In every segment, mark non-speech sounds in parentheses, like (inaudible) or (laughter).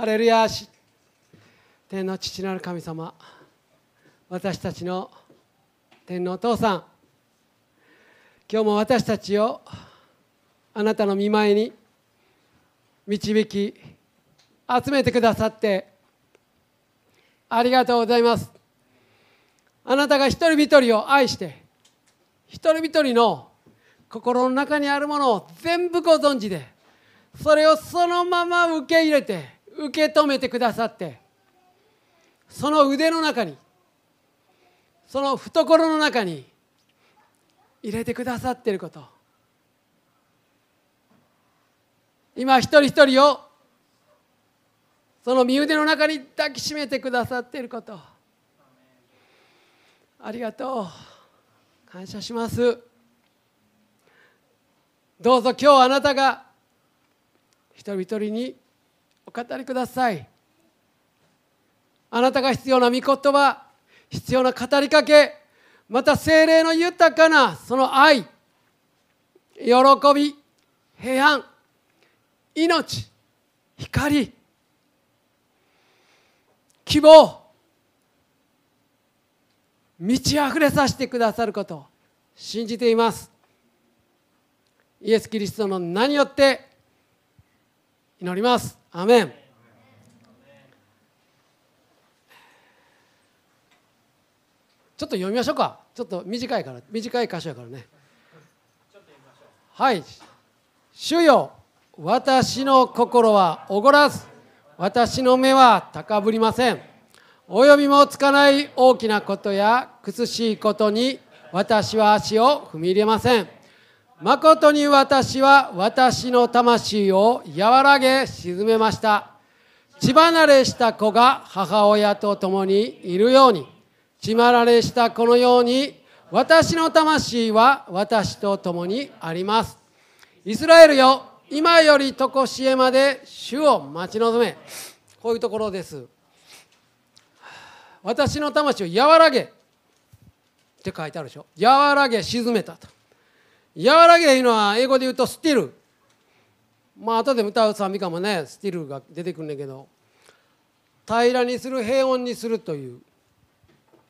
ハレルヤ天の父なる神様私たちの天のお父さん。今日も私たちをあなたの見舞いに導き集めてくださってありがとうございます。あなたが一人一人を愛して一人一人の心の中にあるものを全部ご存知でそれをそのまま受け入れて受け止めてくださってその腕の中にその懐の中に入れてくださっていること。今一人一人をその身腕の中に抱きしめてくださっていること。ありがとう。感謝します。どうぞ今日あなたが一人一人にお語りください。あなたが必要な御言葉必要な語りかけまた精霊の豊かなその愛喜び平安命光希望満ち溢れさせてくださることを信じています。イエス・キリストの名によって祈ります。アメンちょっと読みましょうか。ちょっと短いから短い箇所やからね。はい。主よ私の心はおごらず私の目は高ぶりません。及びもつかない大きなことや苦しいことに私は足を踏み入れません。誠に私は私の魂を和らげ沈めました。血離れした子が母親と共にいるように血離れしたこのように私の魂は私と共にあります。イスラエルよ今より常しえまで主を待ち望め。こういうところです。私の魂を和らげって書いてあるでしょ。和らげ沈めたと。和らげいうのは英語で言うとスティル。まあ後で歌う賛美歌もねスティルが出てくるんだけど。平らにする平穏にするという。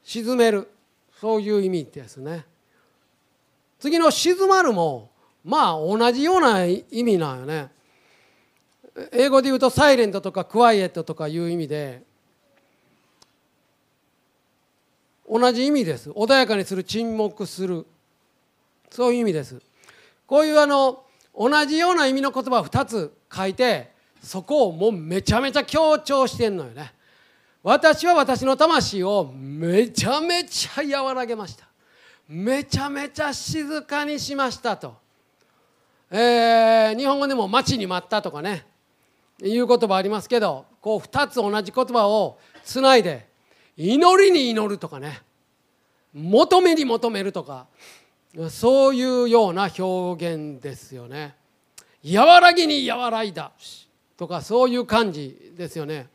沈める。そういう意味ですね。次の静まるもまあ同じような意味なんよね。英語で言うとサイレントとかクワイエットとかいう意味で同じ意味です。穏やかにする沈黙する。そういう意味です。こういうあの同じような意味の言葉を2つ書いてそこをもうめちゃめちゃ強調してんのよね。私は私の魂をめちゃめちゃ和らげました。めちゃめちゃ静かにしましたと、えー、日本語でも「待ちに待った」とかね。いう言葉ありますけどこう2つ同じ言葉をつないで祈りに祈るとかね。求めに求めるとか。そういうような表現ですよね。和らぎに和らいだとかそういう感じですよね。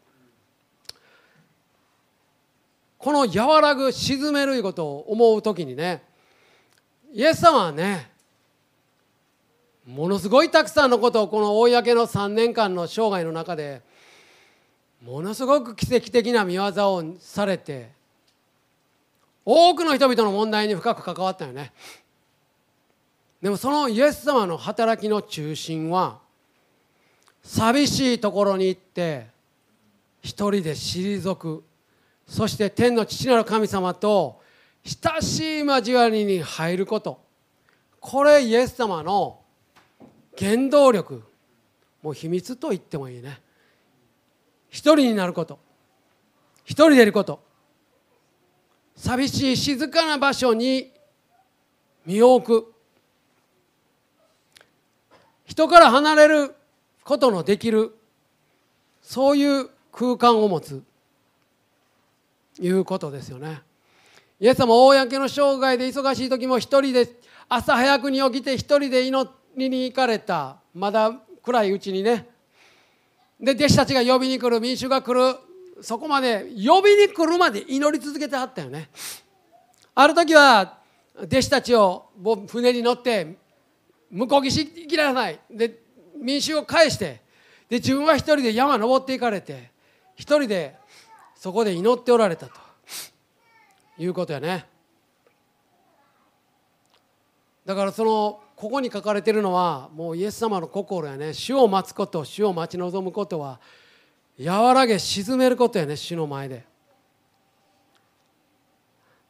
この和らぐ沈めるいうことを思う時にねイエス様はねものすごいたくさんのことをこの公の3年間の生涯の中でものすごく奇跡的な見業をされて多くの人々の問題に深く関わったよね。でもそのイエス様の働きの中心は寂しいところに行って一人で退く。そして天の父なる神様と親しい交わりに入ること。これイエス様の原動力。もう秘密と言ってもいいね。一人になること。一人でいること。寂しい静かな場所に身を置く。人から離れることのできるそういう空間を持ついうことですよね。イエス様公の生涯で忙しい時も一人で朝早くに起きて一人で祈りに行かれた。まだ暗いうちにね。で弟子たちが呼びに来る民衆が来る。そこまで呼びに来るまで祈り続けてはったよね。ある時は弟子たちを船に乗って向こう岸行きなさい。で民衆を返してで自分は一人で山登っていかれて一人でそこで祈っておられたと。いうことやね。だからそのここに書かれてるのはもうイエス様の心やね。主を待つこと主を待ち望むことは和らげ沈めることやね主の前で。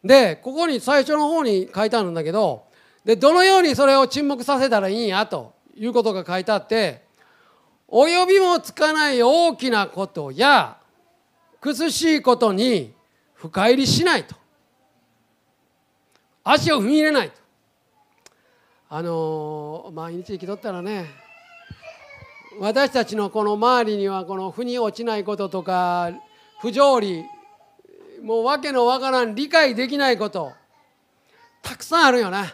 でここに最初の方に書いてあるんだけどでどのようにそれを沈黙させたらいいんやということが書いてあって及びもつかない大きなことや苦しいことに深入りしないと。足を踏み入れないと。あの毎日生きとったらね私たちのこの周りにはこの腑に落ちないこととか不条理もう訳のわからん理解できないことたくさんあるよね。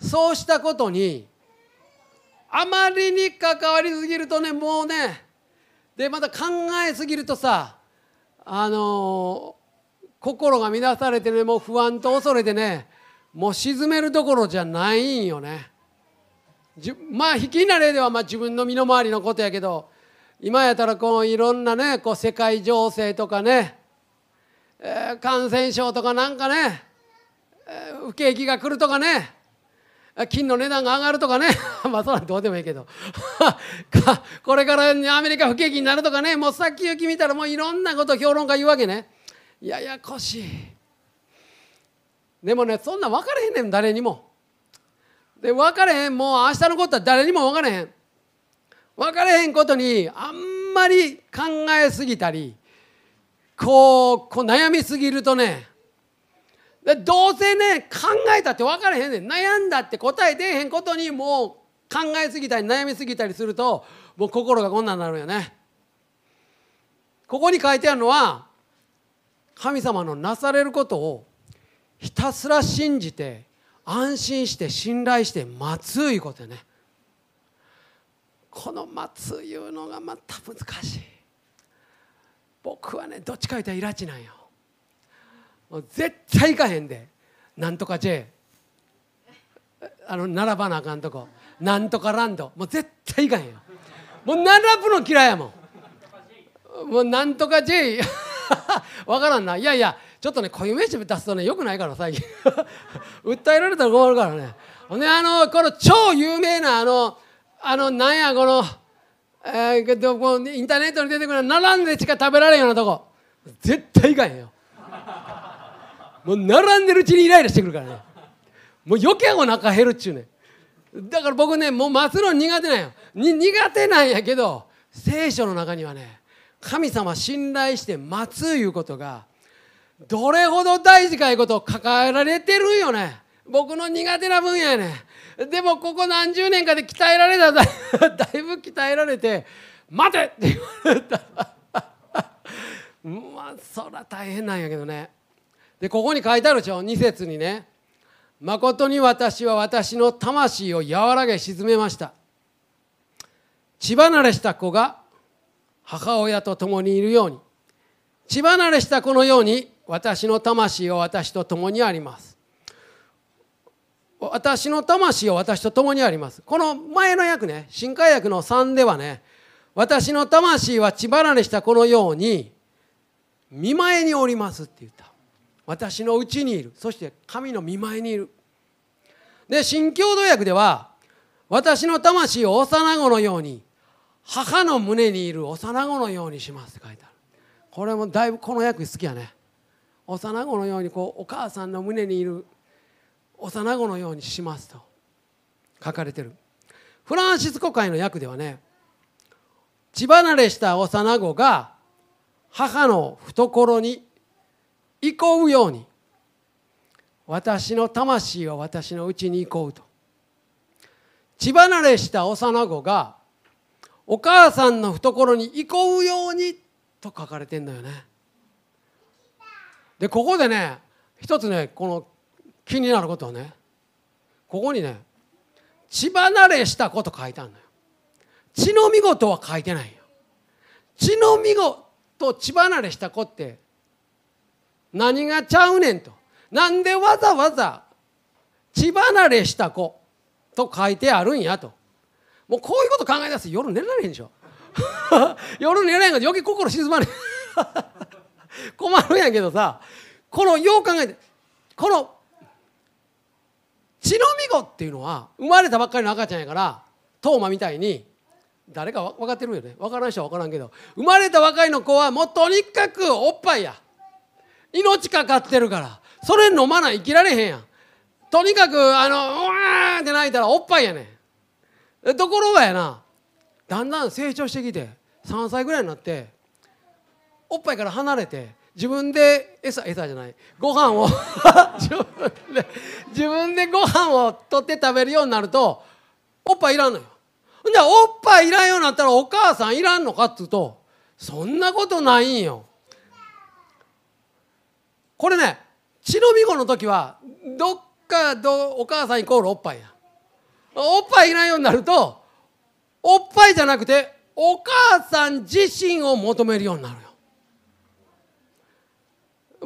そうしたことにあまりに関わりすぎるとねもうねでまた考えすぎるとさあの心が乱されてねもう不安と恐れてねもう沈めるどころじゃないんよね。まあ引きな例ではまあ自分の身の回りのことやけど今やったらこういろんなねこう世界情勢とかね、えー、感染症とかなんかね、えー、不景気が来るとかね金の値段が上がるとかね。(laughs) まあそれはどうでもいいけど。(laughs) これからアメリカ不景気になるとかねもう先行き見たらもういろんなこと評論家言うわけね。ややこしい。でもねそんな分からへんねん誰にも。で分かれへんもう明日のことは誰にも分からへん。分かれへんことにあんまり考えすぎたりこうこう悩みすぎるとねどうせね考えたって分からへんねん悩んだって答え出えへんことにもう考えすぎたり悩みすぎたりするともう心がこんなんなるよね。ここに書いてあるのは神様のなされることをひたすら信じて安心して信頼して待ついうことよね。この待ついうのがまた難しい。僕はねどっちか言ったらイラチなんよ。絶対行かへんで。なんとか J あの並ばなあかんとこ。なんとかランド。もう絶対行かへんよ。もう並ぶの嫌いやもん。もうなんとか J (laughs) わからんな。いやいやちょっとね固有名詞出すとねよくないから最近。(laughs) 訴えられたら困るからね。ほんであのこの超有名なあのあのなんやこのえー、どこインターネットに出てくる並んでしか食べられんようなとこ。絶対行かへんよ。もう並んでるうちにイライラしてくるからね。もう余計お腹減るっちゅうねだから僕ねもう待つの苦手なんよ。苦手なんやけど聖書の中にはね神様信頼して待ついうことがどれほど大事かいうことを抱えられてるんよね。僕の苦手な分野やね。でもここ何十年かで鍛えられた (laughs) だいぶ鍛えられて「待て!」って言われた。(laughs) まあそら大変なんやけどね。でここに書いてあるでしょ？2節にね「誠に私は私の魂を和らげ沈めました」血離れした子が母親と共にいるように血離れした子のように私の魂を私と共にあります私の魂を私と共にありますこの前の訳ね新海訳の3ではね私の魂は血離れした子のように見舞いにおりますって言った。私のうちにいる。そして神の見舞いにいる。で新共同訳では私の魂を幼子のように母の胸にいる幼子のようにしますって書いてある。これもだいぶこの訳好きやね。幼子のようにこうお母さんの胸にいる幼子のようにしますと書かれてる。フランシスコ会の訳ではね血離れした幼子が母の懐に行うように。私の魂は私のうちに行こうと。血離れした幼子がお母さんの懐に行こうようにと書かれてんだよね。でここでね一つねこの気になることはねここにね血離れしたこと書いてあるのよ。血の見事は書いてないよ。血の見事血離れした子って何がちゃうねんと。なんでわざわざ血離れした子と書いてあるんやと。もうこういうこと考え出すと夜寝られへんでしょ。(laughs) 夜寝られへんから余計心静まる (laughs) 困るんやけどさこのよう考えてこの血のみ子っていうのは生まれたばっかりの赤ちゃんやからトーマみたいに誰か分かってるよね。分からん人は分からんけど生まれたばかりの子はもうとにかくおっぱいや。命かかってるから。それ飲まない生きられへんやん。とにかくあのうわーって泣いたらおっぱいやねん。ところがやな。だんだん成長してきて3歳ぐらいになっておっぱいから離れて自分で餌餌じゃないご飯を (laughs) 自分で自分でご飯を取って食べるようになるとおっぱいいらんのよ。じゃあおっぱいいらんようになったらお母さんいらんのかっつうとそんなことないんよ。これね血のみ子の時はどっかどお母さんイコールおっぱいや。おっぱいいないようになるとおっぱいじゃなくてお母さん自身を求めるようになるよ。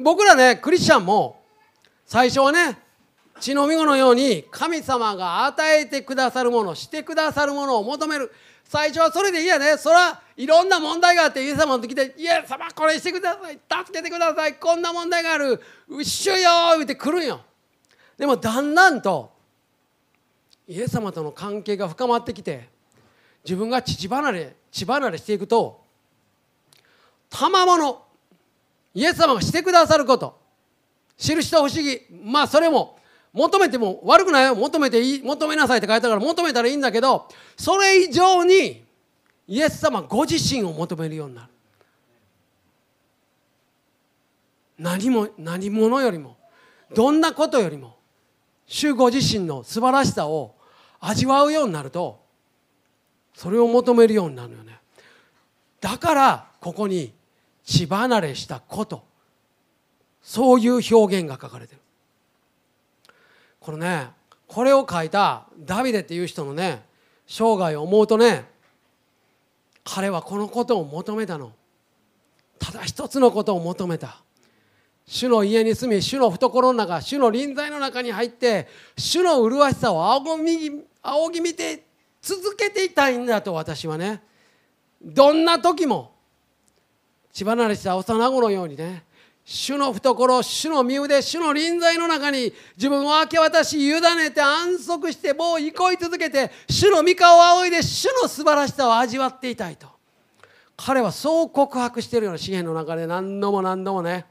僕らねクリスチャンも最初はね血のみ子のように神様が与えてくださるものしてくださるものを求める。最初はそれでいいやね。そらいろんな問題があってイエス様の時で「イエス様これしてください。助けてください。こんな問題がある。うっしゅよ」言うて来るんよ。でもだんだんとイエス様との関係が深まってきて自分が父離れ血離れしていくと賜物イエス様がしてくださること印と不思議。まあそれも求めても悪くないよ。求めていい求めなさいって書いてたから求めたらいいんだけどそれ以上にイエス様ご自身を求めるようになる。何も何者よりもどんなことよりも主ご自身の素晴らしさを味わうようになるとそれを求めるようになるよね。だからここに血離れしたことそういう表現が書かれてる。これねこれを書いたダビデっていう人のね生涯を思うとね彼はこのことを求めたの。ただ一つのことを求めた。主の家に住み主の懐の中主の臨在の中に入って主の麗しさを仰ぎ仰ぎ見て続けていたいんだと私はねどんな時も血離れした幼子のようにね主の懐主の身腕主の臨在の中に自分を明け渡し委ねて安息してもう憩い続けて主の御顔を仰いで主の素晴らしさを味わっていたいと。彼はそう告白しているような資源の中で何度も何度もね。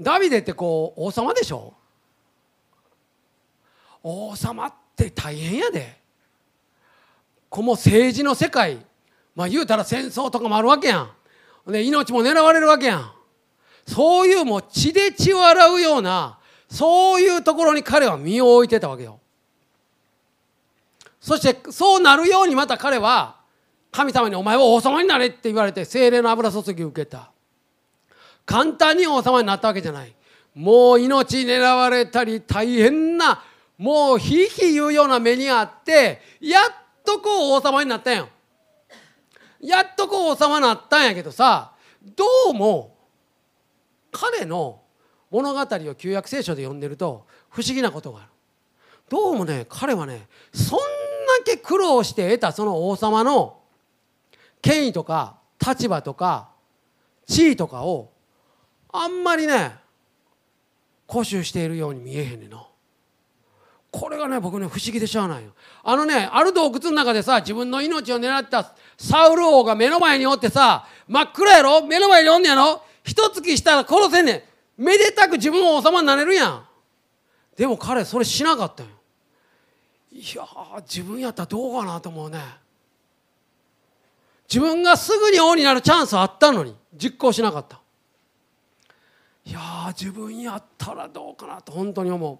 ダビデってこう王様でしょ？王様って大変やで。この政治の世界まあ言うたら戦争とかもあるわけやん。で命も狙われるわけやん。そういうもう血で血を洗うようなそういうところに彼は身を置いてたわけよ。そしてそうなるようにまた彼は神様に「お前は王様になれ」って言われて精霊の油注ぎを受けた。簡単に王様になったわけじゃない。もう命狙われたり大変なもうひいひい言うような目にあってやっとこう王様になったんよ。やっとこう王様なったんやけどさどうも彼の物語を旧約聖書で読んでると不思議なことがある。どうもね彼はねそんだけ苦労して得たその王様の権威とか立場とか地位とかをあんまりね固執しているように見えへんねんな。これがね僕ね不思議でしゃあないよ。あのねある洞窟の中でさ自分の命を狙ったサウル王が目の前におってさ真っ暗やろ？目の前におんねやろ？一月したら殺せんねん。めでたく自分も王様になれるやん。でも彼それしなかったよ。いや自分やったらどうかなと思うね。自分がすぐに王になるチャンスあったのに実行しなかった。いや自分やったらどうかなと本当に思う。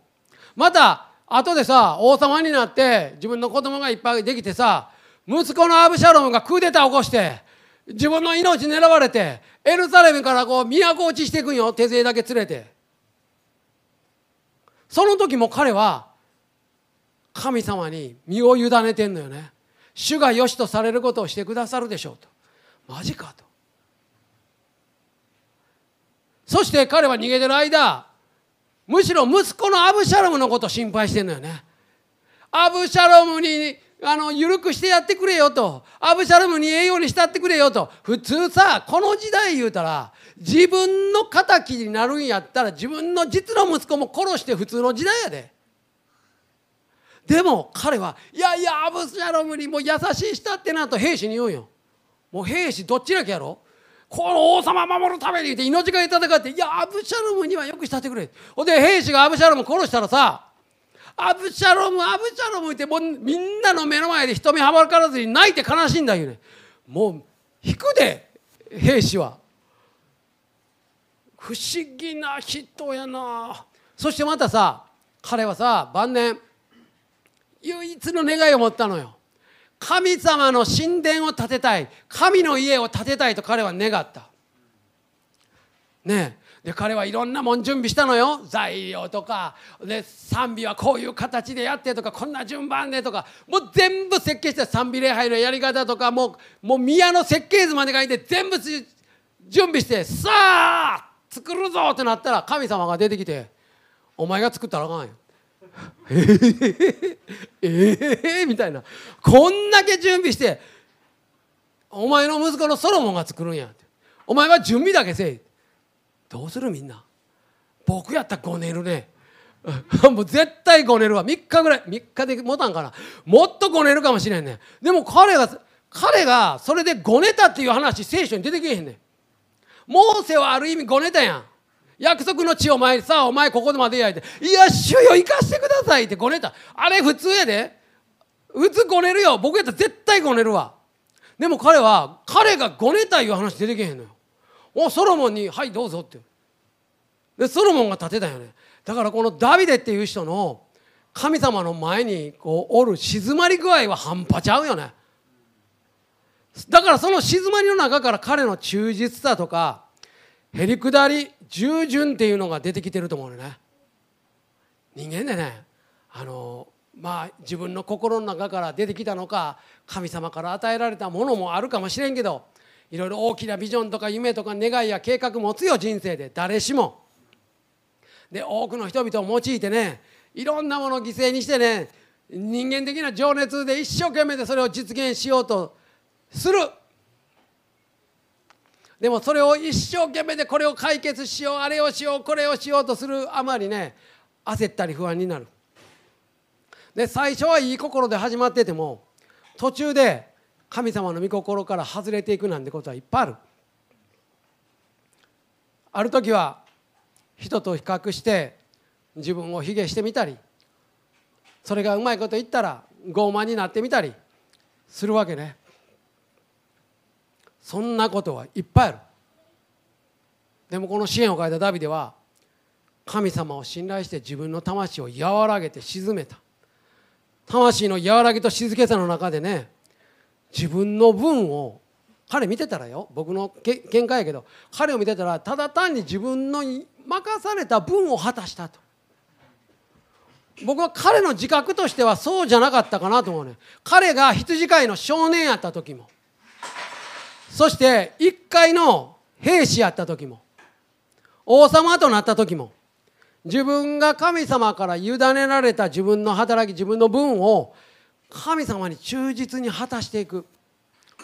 また後でさ王様になって自分の子供がいっぱいできてさ息子のアブシャロムがクーデター起こして自分の命狙われてエルサレムからこう都落ちしていくんよ。手勢だけ連れて。その時も彼は神様に身を委ねてんのよね。主が良しとされることをしてくださるでしょうと。マジかと。そして彼は逃げてる間むしろ息子のアブシャロムのこと心配してんのよね。アブシャロムにあの緩くしてやってくれよと。アブシャロムに栄養にしたってくれよと。普通さこの時代言うたら自分の敵になるんやったら自分の実の息子も殺して普通の時代やで。でも彼はいやいやアブシャロムにも優しいしたってなと兵士に言うんよ。もう兵士どっちだけやろ？この王様守るためにって命がけ戦っていやアブシャロムにはよくしたってくれ。ほんで兵士がアブシャロム殺したらさアブシャロムアブシャロムってもうみんなの目の前で人目はばからずに泣いて悲しいんだよね。もう引くで兵士は。不思議な人やな。そしてまたさ彼はさ晩年唯一の願いを持ったのよ。神様の神殿を建てたい。神の家を建てたいと彼は願った。ねで彼はいろんなもん準備したのよ。材料とか。で賛美はこういう形でやってとかこんな順番でとか。もう全部設計して賛美礼拝のやり方とかもうもう宮の設計図まで書いて全部準備してさあ作るぞってなったら神様が出てきて「お前が作ったらあかんよ」(laughs) えー、えー、みたいなこんだけ準備してお前の息子のソロモンが作るんやお前は準備だけせいどうするみんな僕やったらごねるねもう絶対ごねるわ3日ぐらい3日で持たんかなもっとごねるかもしれんねんでも彼が彼がそれでごねたっていう話聖書に出てけへんねんモーセはある意味ごねたやん約束の地を前にさあお前ここでまで焼いて「いや主よ行かしてください」ってごねた。あれ普通やで。普通ごねるよ。僕やったら絶対ごねるわ。でも彼は彼がごねたいう話出てけへんのよ。おソロモンに「はいどうぞ」って。でソロモンが建てたよね。だからこのダビデっていう人の神様の前にこうおる静まり具合は半端ちゃうよね。だからその静まりの中から彼の忠実さとかへりくだり従順っていうのが出てきてると思うのね。人間でねあのまあ自分の心の中から出てきたのか神様から与えられたものもあるかもしれんけどいろいろ大きなビジョンとか夢とか願いや計画持つよ人生で。誰しも。で多くの人々を用いてねいろんなものを犠牲にしてね人間的な情熱で一生懸命でそれを実現しようとする。でもそれを一生懸命でこれを解決しようあれをしようこれをしようとするあまりね焦ったり不安になる。で最初はいい心で始まってても途中で神様の御心から外れていくなんてことはいっぱいある。ある時は人と比較して自分を卑下してみたりそれがうまいこと言ったら傲慢になってみたりするわけね。そんなことはいっぱいある。でもこの支援を書いたダビデは神様を信頼して自分の魂を和らげて沈めた。魂の和らぎと静けさの中でね自分の分を彼見てたらよ。僕の見解やけど彼を見てたらただ単に自分の任された分を果たしたと。僕は彼の自覚としてはそうじゃなかったかなと思うね。彼が羊飼いの少年やった時も。そして一回の兵士やった時も王様となった時も自分が神様から委ねられた自分の働き自分の分を神様に忠実に果たしていく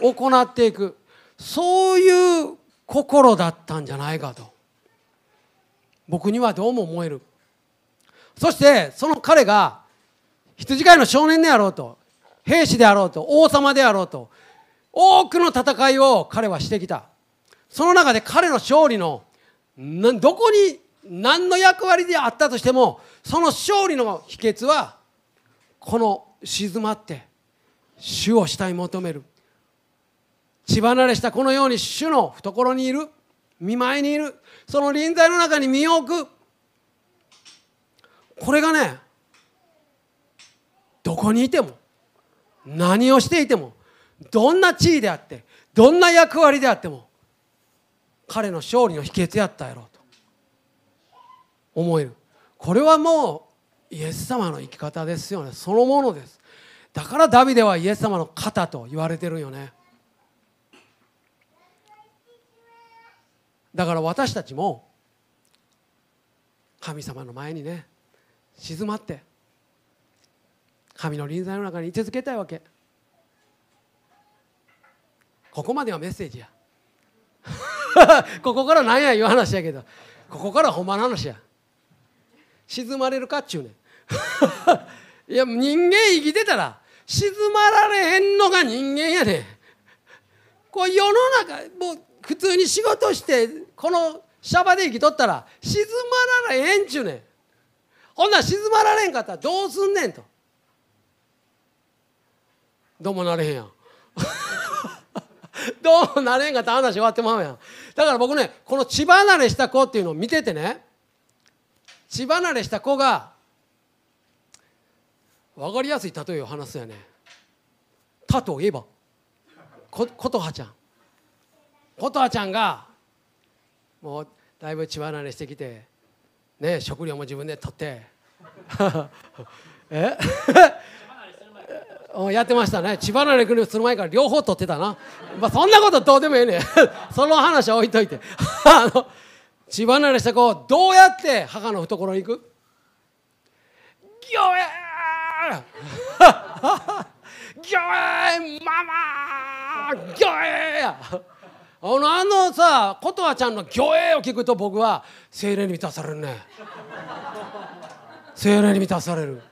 行っていくそういう心だったんじゃないかと僕にはどうも思える。そしてその彼が羊飼いの少年であろうと兵士であろうと王様であろうと多くの戦いを彼はしてきた。その中で彼の勝利のどこに何の役割であったとしてもその勝利の秘訣はこの静まって主を慕い求める。血離れしたこのように主の懐にいる見舞いにいるその臨在の中に身を置く。これがねどこにいても何をしていてもどんな地位であってどんな役割であっても彼の勝利の秘訣やったやろうと思える。これはもうイエス様の生き方ですよね。そのものです。だからダビデはイエス様の肩と言われてるよね。だから私たちも神様の前にね静まって神の臨在の中に居続けたいわけ。ここまではメッセージや。(laughs) ここから何やいう話やけどここからほんまの話や。沈まれるかっちゅうねん。(laughs) いや人間生きてたら沈まられへんのが人間やねん。こう世の中もう普通に仕事してこのシャバで生きとったら沈まられへんちゅうねん。ほんなら沈まられんかったらどうすんねんと。どうもなれへんやん。(laughs) どうなれんかったら話終わってまうやん。だから僕ねこの血離れした子っていうのを見ててね血離れした子が分かりやすい例えを話すやね。たとえばこ琴葉ちゃん。琴葉ちゃんがもうだいぶ血離れしてきてね食料も自分で取って。(laughs) え？やってましたね。血離れくるする前から両方取ってたな、まあ、そんなことどうでもええね (laughs) その話は置いといて。(laughs) あの血離れした子どうやって母の懐に行く？ギョエー (laughs) ギョエーママギョエーあのあのさ琴葉ちゃんの「ギョエー」を聞くと僕は精霊に満たされるね。精霊に満たされる。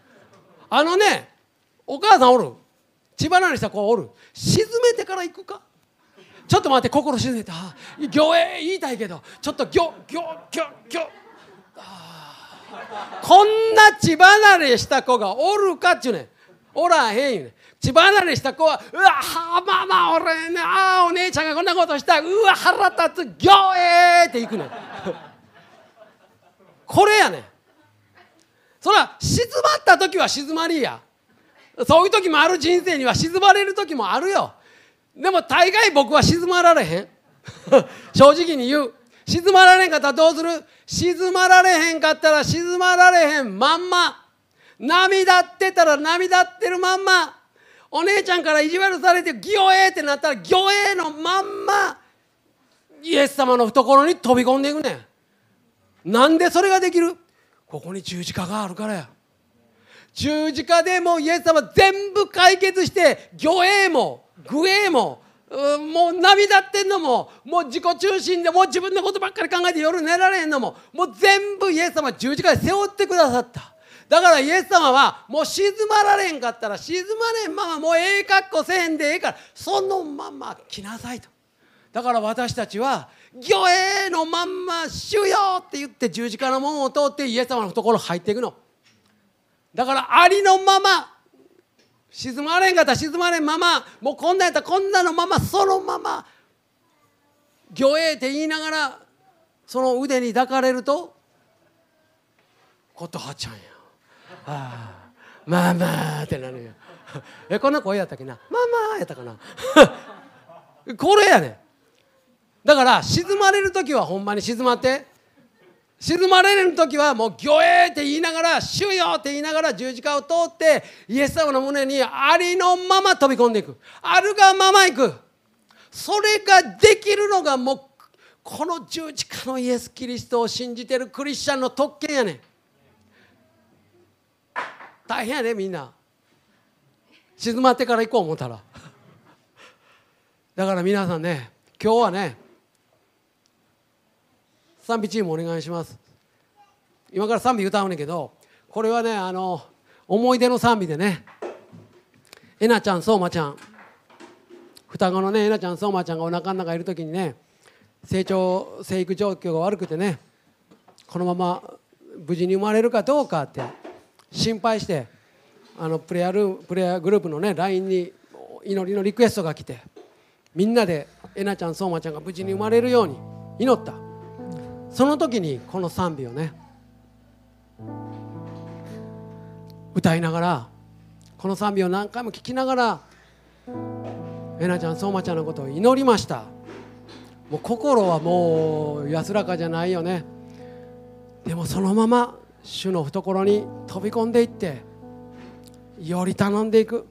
あのねお母さんおる？血離れした子おる？沈めてから行くか？ちょっと待って心沈めた魚影言いたいけど。ちょっとギョギョギョギョこんな血離れした子がおるかっちゅうねん。おらへんよね。血離れした子はうわまあまあ俺ねああお姉ちゃんがこんなことした。うわ腹立つ魚影っていくねん。これやねん。そら静まった時は静まりや。そういう時もある人生には静まれる時もあるよ。でも大概僕は静まられへん。(laughs) 正直に言う。静まられへんかったらどうする？静まられへんかったら静まられへんまんま。涙ってたら涙ってるまんま。お姉ちゃんから意地悪されてギョエーってなったらギョエーのまんま。イエス様の懐に飛び込んでいくねん。なんでそれができる？ここに十字架があるからや。十字架でもうイエス様全部解決して魚影も具影ももう涙ってんのももう自己中心でもう自分のことばっかり考えて夜寝られへんのももう全部イエス様十字架で背負ってくださっただからイエス様はもう静まられんかったら静まれんままもうええ格好せへんでええからそのまま来なさいとだから私たちは「魚影のまんま主よ!」って言って十字架の門を通ってイエス様の懐入っていくの。だからありのまま沈まれんかった沈まれんままもうこんなんやったらこんなのままそのまま魚影って言いながらその腕に抱かれると琴葉ちゃんや。ああまあまあってなるよえこんな声やったっけな？まあまあやったかな。(laughs) これやねだから沈まれる時はほんまに静まって。沈まれる時はもう「魚影」って言いながら「主よ」って言いながら十字架を通ってイエス様の胸にありのまま飛び込んでいく。あるがままいく。それができるのがもうこの十字架のイエス・キリストを信じてるクリスチャンの特権やねん。大変やねみんな。静まってから行こう思ったら。だから皆さんね今日はね賛美チームお願いします。今から賛美歌うねんけどこれはねあの思い出の賛美でね。えなちゃんそうまちゃん。双子のねえなちゃんそうまちゃんがお腹の中いる時にね成長生育状況が悪くてねこのまま無事に生まれるかどうかって心配してあのプレアルプレアグループのね LINE に祈りのリクエストが来てみんなでえなちゃんそうまちゃんが無事に生まれるように祈った。その時にこの賛美をね歌いながらこの賛美を何回も聴きながらえなちゃん相馬ちゃんのことを祈りました。もう心はもう安らかじゃないよね。でもそのまま主の懐に飛び込んでいってより頼んでいく。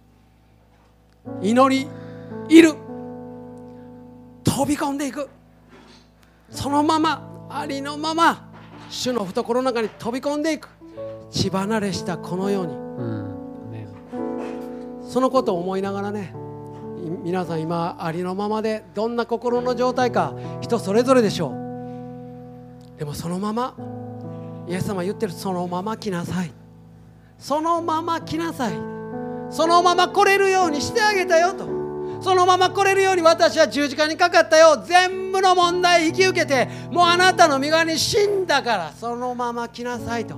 祈りいる。飛び込んでいく。そのままありのまま主の懐の中に飛び込んでいく。血離れしたこのように、うん。そのことを思いながらね皆さん今ありのままでどんな心の状態か人それぞれでしょう。でもそのままイエス様言ってるそのまま来なさい。そのまま来なさい。そのまま来れるようにしてあげたよとそのまま来れるように私は十字架にかかったよ。全部の問題引き受けてもうあなたの身側に死んだからそのまま来なさいと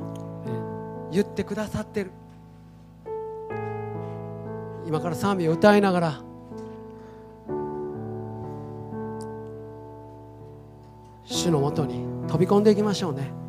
言ってくださってる。今から賛美を歌いながら主のもとに飛び込んでいきましょうね